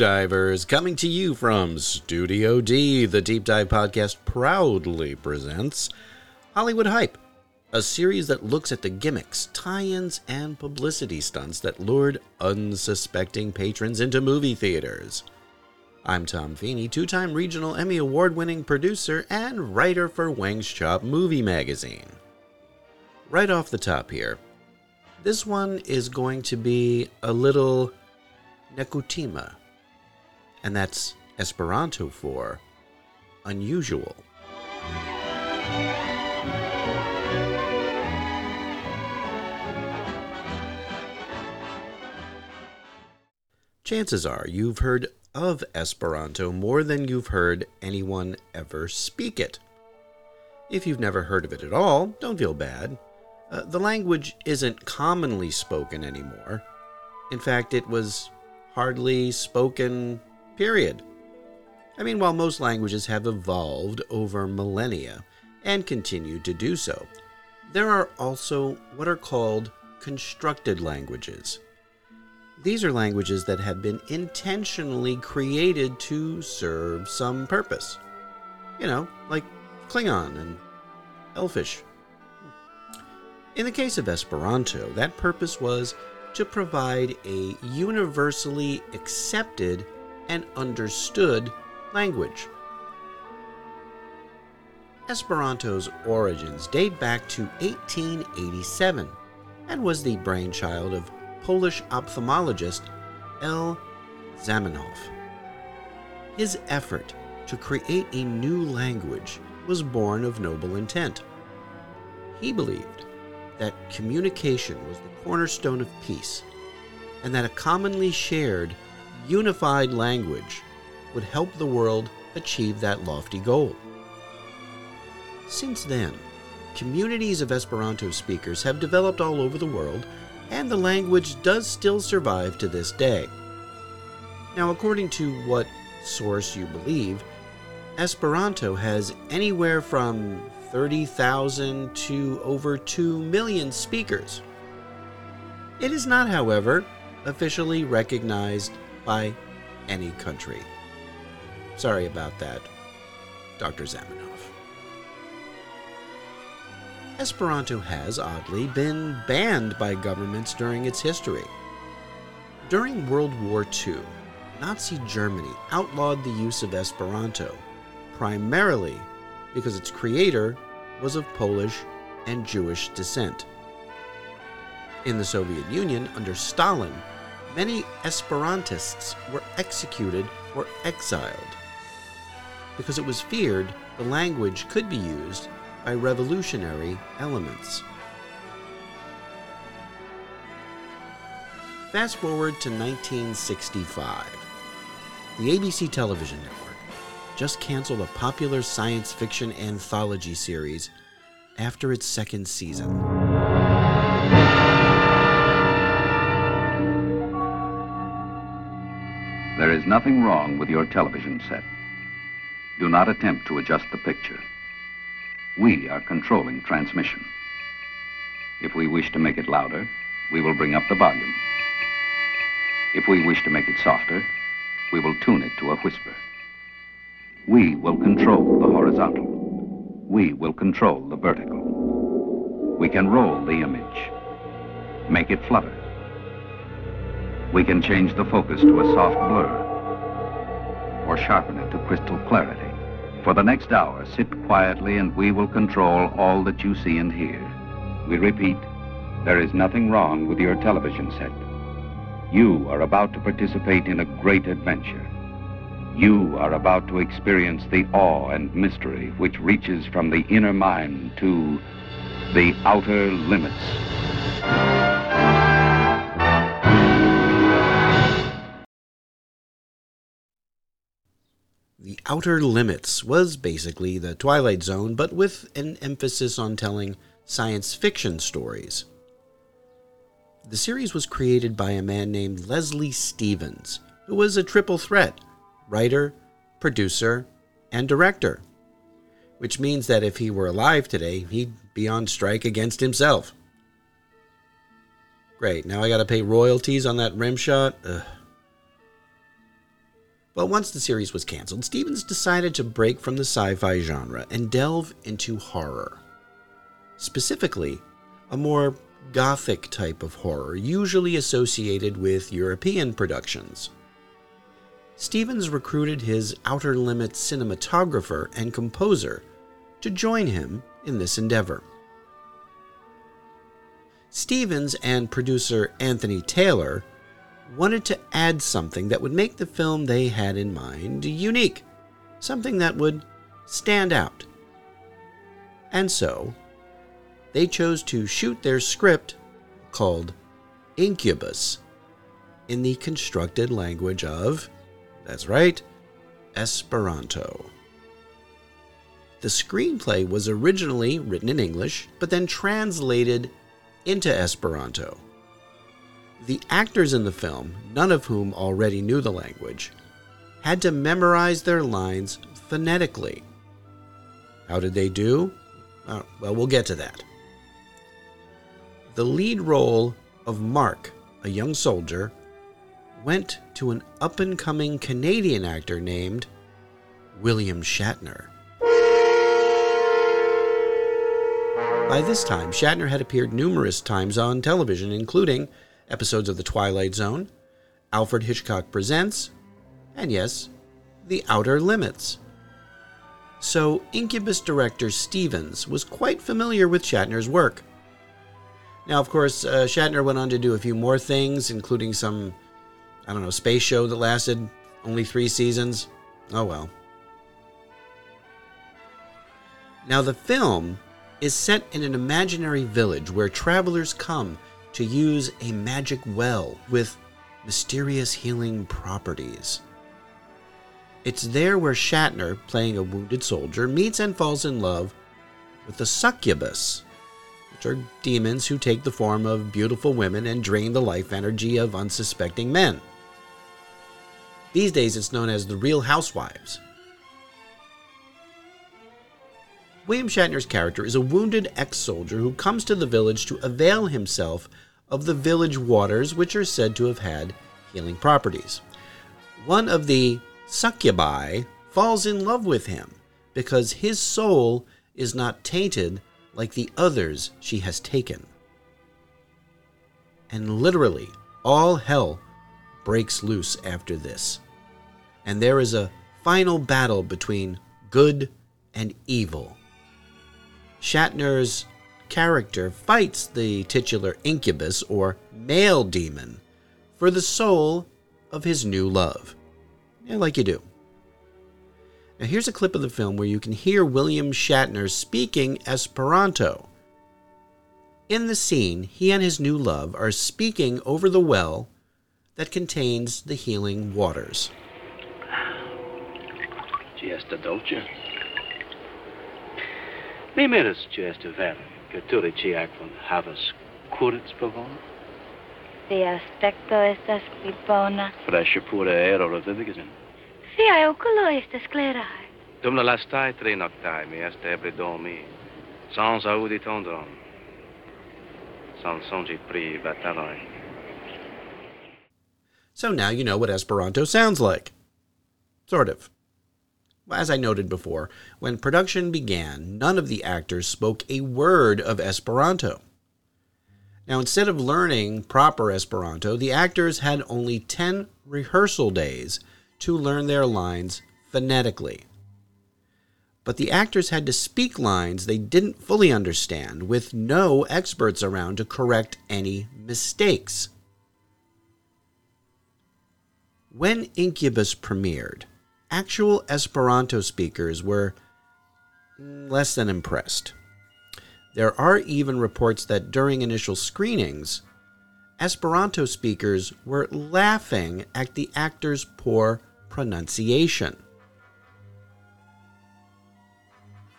divers, coming to you from Studio D, the Deep Dive Podcast proudly presents Hollywood Hype, a series that looks at the gimmicks, tie ins, and publicity stunts that lured unsuspecting patrons into movie theaters. I'm Tom Feeney, two time regional Emmy Award winning producer and writer for Wang's Chop Movie Magazine. Right off the top here, this one is going to be a little nekutima, and that's Esperanto for unusual. Chances are you've heard of Esperanto more than you've heard anyone ever speak it. If you've never heard of it at all, don't feel bad. Uh, the language isn't commonly spoken anymore. In fact, it was hardly spoken, period. I mean, while most languages have evolved over millennia and continue to do so, there are also what are called constructed languages. These are languages that have been intentionally created to serve some purpose. You know, like Klingon and Elfish. In the case of Esperanto, that purpose was to provide a universally accepted and understood language. Esperanto's origins date back to 1887 and was the brainchild of Polish ophthalmologist L. Zamenhof. His effort to create a new language was born of noble intent. He believed that communication was the cornerstone of peace, and that a commonly shared, unified language would help the world achieve that lofty goal. Since then, communities of Esperanto speakers have developed all over the world, and the language does still survive to this day. Now, according to what source you believe, Esperanto has anywhere from 30,000 to over 2 million speakers. It is not, however, officially recognized by any country. Sorry about that, Dr. Zamenhof. Esperanto has, oddly, been banned by governments during its history. During World War II, Nazi Germany outlawed the use of Esperanto, primarily because its creator was of Polish and Jewish descent. In the Soviet Union, under Stalin, many Esperantists were executed or exiled because it was feared the language could be used by revolutionary elements. Fast forward to 1965. The ABC television network just canceled a popular science fiction anthology series after its second season. There is nothing wrong with your television set. Do not attempt to adjust the picture. We are controlling transmission. If we wish to make it louder, we will bring up the volume. If we wish to make it softer, we will tune it to a whisper. We will control the horizontal. We will control the vertical. We can roll the image, make it flutter. We can change the focus to a soft blur or sharpen it to crystal clarity. For the next hour, sit quietly and we will control all that you see and hear. We repeat, there is nothing wrong with your television set. You are about to participate in a great adventure. You are about to experience the awe and mystery which reaches from the inner mind to the outer limits. The Outer Limits was basically the Twilight Zone, but with an emphasis on telling science fiction stories. The series was created by a man named Leslie Stevens, who was a triple threat writer, producer, and director. Which means that if he were alive today, he'd be on strike against himself. Great, now I gotta pay royalties on that rim shot? Ugh. But once the series was canceled, Stevens decided to break from the sci fi genre and delve into horror. Specifically, a more gothic type of horror, usually associated with European productions. Stevens recruited his Outer Limits cinematographer and composer to join him in this endeavor. Stevens and producer Anthony Taylor wanted to add something that would make the film they had in mind unique, something that would stand out. And so, they chose to shoot their script, called Incubus, in the constructed language of, that's right, Esperanto. The screenplay was originally written in English, but then translated into Esperanto. The actors in the film, none of whom already knew the language, had to memorize their lines phonetically. How did they do? Uh, well, we'll get to that. The lead role of Mark, a young soldier, went to an up and coming Canadian actor named William Shatner. By this time, Shatner had appeared numerous times on television, including episodes of The Twilight Zone, Alfred Hitchcock Presents, and yes, The Outer Limits. So, Incubus director Stevens was quite familiar with Shatner's work. Now, of course, uh, Shatner went on to do a few more things, including some, I don't know, space show that lasted only three seasons. Oh well. Now, the film is set in an imaginary village where travelers come to use a magic well with mysterious healing properties. It's there where Shatner, playing a wounded soldier, meets and falls in love with the succubus, which are demons who take the form of beautiful women and drain the life energy of unsuspecting men. These days it's known as the Real Housewives. William Shatner's character is a wounded ex soldier who comes to the village to avail himself of the village waters, which are said to have had healing properties. One of the succubi falls in love with him because his soul is not tainted like the others she has taken. And literally, all hell breaks loose after this. And there is a final battle between good and evil. Shatner's character fights the titular incubus or male demon for the soul of his new love. Yeah, like you do. Now, here's a clip of the film where you can hear William Shatner speaking Esperanto. In the scene, he and his new love are speaking over the well that contains the healing waters. Ci dolce. Mi miras ci este vero, che tu ci acquen havas curits pavon? The aspecto estas pli bona. Freŝe pura aero revivigisin. Viaj okulo estas klaraj. Dum la lastaj tri noktaj mi este eble dormi, sans aŭdi tondron, sans sonĝi pri bataloj. So now you know what Esperanto sounds like. Sort of. As I noted before, when production began, none of the actors spoke a word of Esperanto. Now, instead of learning proper Esperanto, the actors had only 10 rehearsal days to learn their lines phonetically. But the actors had to speak lines they didn't fully understand with no experts around to correct any mistakes. When Incubus premiered, actual Esperanto speakers were less than impressed. There are even reports that during initial screenings, Esperanto speakers were laughing at the actor's poor pronunciation.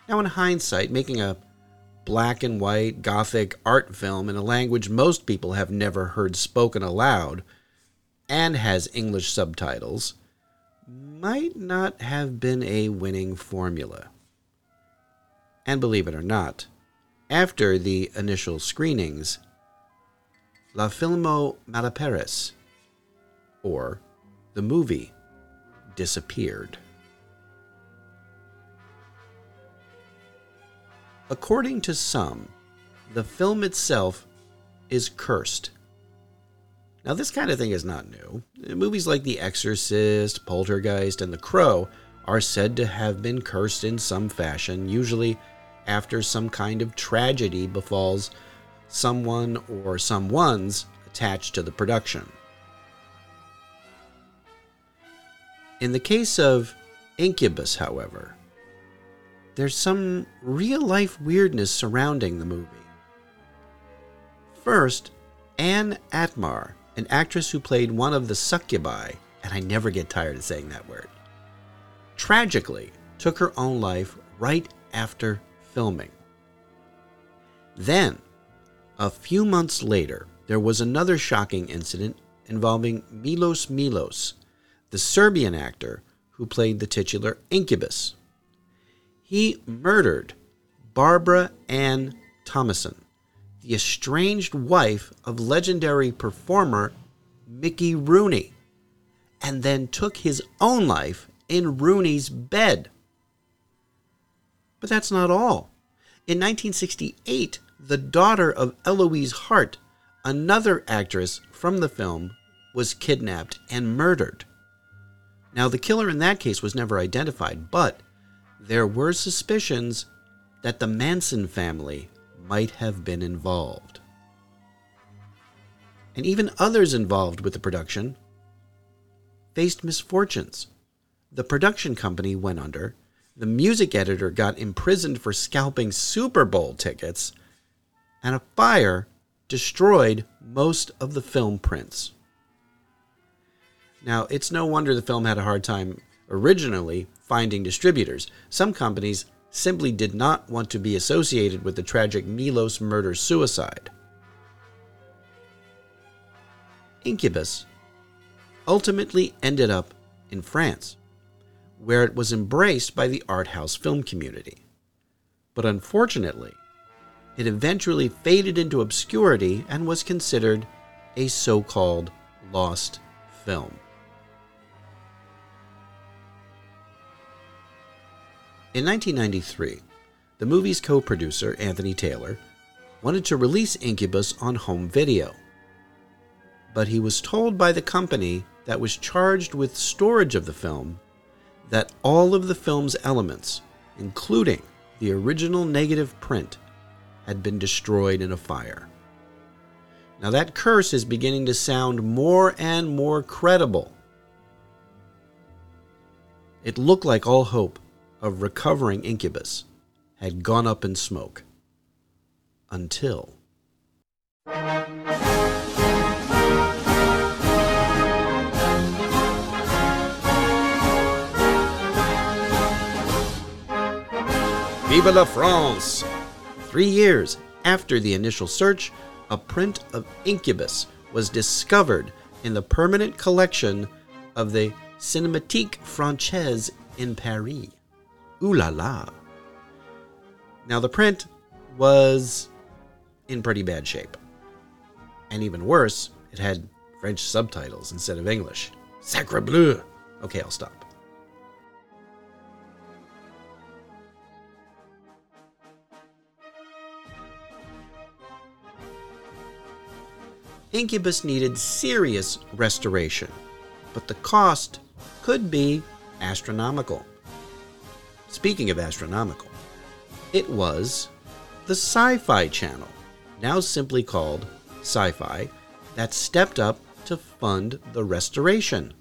Now, in hindsight, making a black and white gothic art film in a language most people have never heard spoken aloud and has English subtitles might not have been a winning formula. And believe it or not, after the initial screenings, La Filmo Malaperis, or the movie, disappeared. According to some, the film itself is cursed. Now, this kind of thing is not new. Movies like The Exorcist, Poltergeist, and The Crow are said to have been cursed in some fashion, usually after some kind of tragedy befalls someone or someone's attached to the production. In the case of Incubus, however, there's some real life weirdness surrounding the movie. First, Ann Atmar, an actress who played one of the succubi, and I never get tired of saying that word, tragically took her own life right after filming. Then, a few months later, there was another shocking incident involving Milos Milos, the Serbian actor who played the titular Incubus. He murdered Barbara Ann Thomason, the estranged wife of legendary performer Mickey Rooney, and then took his own life in Rooney's bed. But that's not all. In 1968, the daughter of Eloise Hardt, another actress from the film, was kidnapped and murdered. Now, the killer in that case was never identified, but there were suspicions that the Manson family might have been involved. And even others involved with the production faced misfortunes. The production company went under, the music editor got imprisoned for scalping Super Bowl tickets, and a fire destroyed most of the film prints. Now, it's no wonder the film had a hard time originally finding distributors. Some companies simply did not want to be associated with the tragic Milos murder suicide. Incubus ultimately ended up in France, where it was embraced by the art house film community. But unfortunately, it eventually faded into obscurity and was considered a so called lost film. In 1993, the movie's co producer, Anthony Taylor, wanted to release Incubus on home video. But he was told by the company that was charged with storage of the film that all of the film's elements, including the original negative print, had been destroyed in a fire. Now, that curse is beginning to sound more and more credible. It looked like all hope of recovering Incubus had gone up in smoke. Until. Vive la France! Three years after the initial search, a print of Incubus was discovered in the permanent collection of the Cinémathèque Française in Paris. Ooh la la. Now, the print was in pretty bad shape. And even worse, it had French subtitles instead of English. Sacre bleu! Okay, I'll stop. Incubus needed serious restoration, but the cost could be astronomical. Speaking of astronomical, it was the Sci Fi Channel, now simply called Syfy, that stepped up to fund the restoration.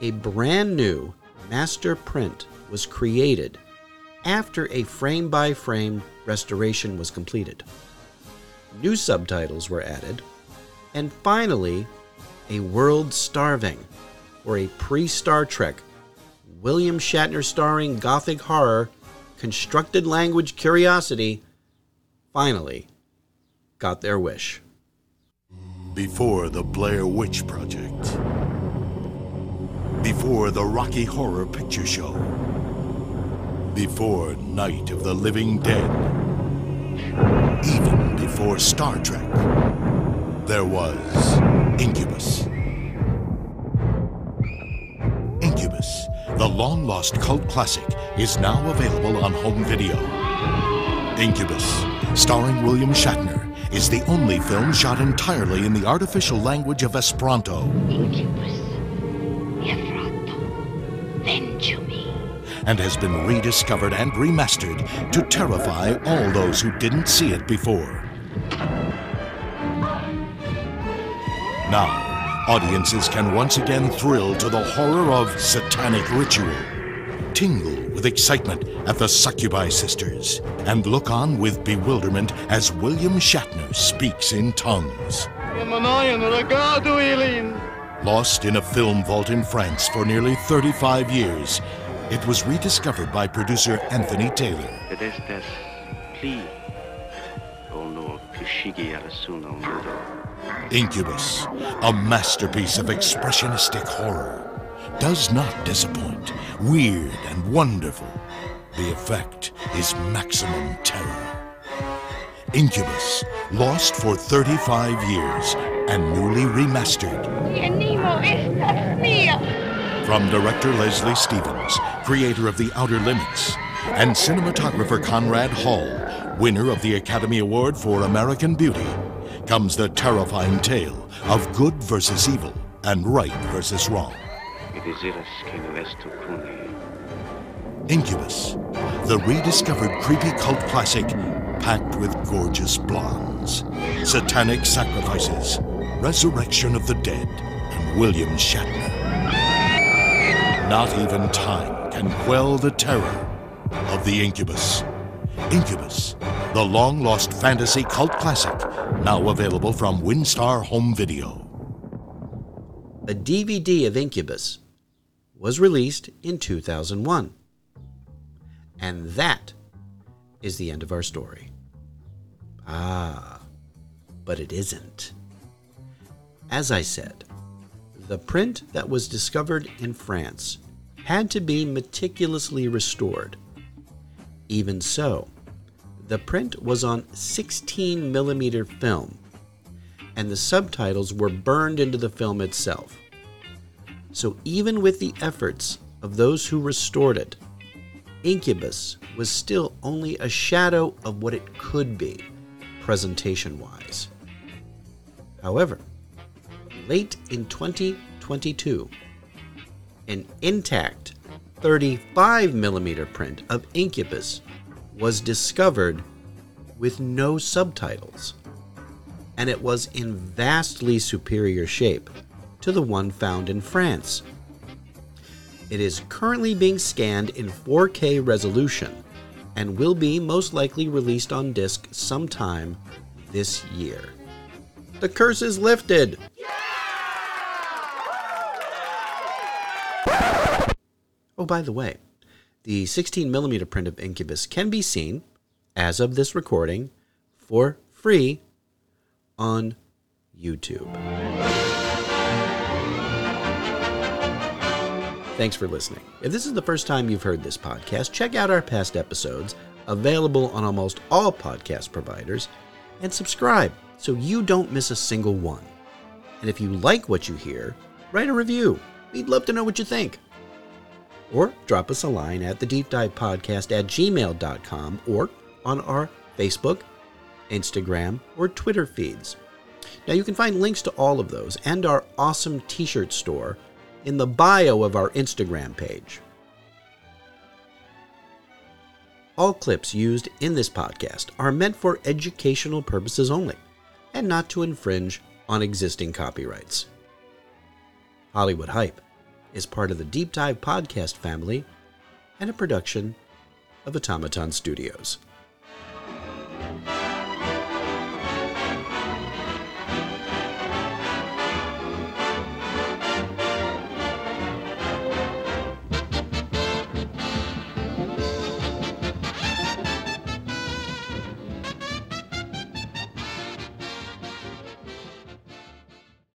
A brand new master print was created after a frame by frame restoration was completed. New subtitles were added, and finally, a world starving, or a pre Star Trek William Shatner starring gothic horror, constructed language curiosity, finally got their wish. Before the Blair Witch Project. Before the Rocky Horror Picture Show. Before Night of the Living Dead. Even before Star Trek. There was Incubus. Long lost cult classic is now available on home video. Incubus, starring William Shatner, is the only film shot entirely in the artificial language of Esperanto Incubus. Efrato. Me. and has been rediscovered and remastered to terrify all those who didn't see it before. Now, audiences can once again thrill to the horror of satanic ritual, tingle with excitement at the Succubi sisters, and look on with bewilderment as William Shatner speaks in tongues. Lost in a film vault in France for nearly 35 years, it was rediscovered by producer Anthony Taylor. Ed estas pli ol nur kuŝigi al suno ludo. Incubus, a masterpiece of expressionistic horror, does not disappoint. Weird and wonderful. The effect is maximum terror. Incubus, lost for 35 years and newly remastered. Mi animo estas mia. From director Leslie Stevens, creator of The Outer Limits, and cinematographer Conrad Hall, winner of the Academy Award for American Beauty, comes the terrifying tale of good versus evil and right versus wrong. Mi deziras ke nu. Incubus, the rediscovered creepy cult classic packed with gorgeous blondes, satanic sacrifices, resurrection of the dead, and William Shatner. Not even time can quell the terror of the Incubus. Incubus, the long lost fantasy cult classic, now available from Winstar Home Video. A DVD of Incubus was released in 2001. And that is the end of our story. Ah, but it isn't. As I said, the print that was discovered in France had to be meticulously restored. Even so, the print was on 16 millimeter film, and the subtitles were burned into the film itself. So, even with the efforts of those who restored it, Incubus was still only a shadow of what it could be, presentation wise. However, late in 2022, an intact 35 millimeter print of Incubus was discovered with no subtitles, and it was in vastly superior shape to the one found in France. It is currently being scanned in 4K resolution and will be most likely released on disc sometime this year. The curse is lifted! Oh, by the way, the 16 millimeter print of Incubus can be seen, as of this recording, for free on YouTube. Thanks for listening. If this is the first time you've heard this podcast, check out our past episodes, available on almost all podcast providers, and subscribe so you don't miss a single one. And if you like what you hear, write a review. We'd love to know what you think. Or drop us a line at the deep dive podcast at gmail.com or on our Facebook, Instagram, or Twitter feeds. Now you can find links to all of those and our awesome t shirt store in the bio of our Instagram page. All clips used in this podcast are meant for educational purposes only and not to infringe on existing copyrights. Hollywood Hype is part of the Deep Dive Podcast family and a production of Automaton Studios.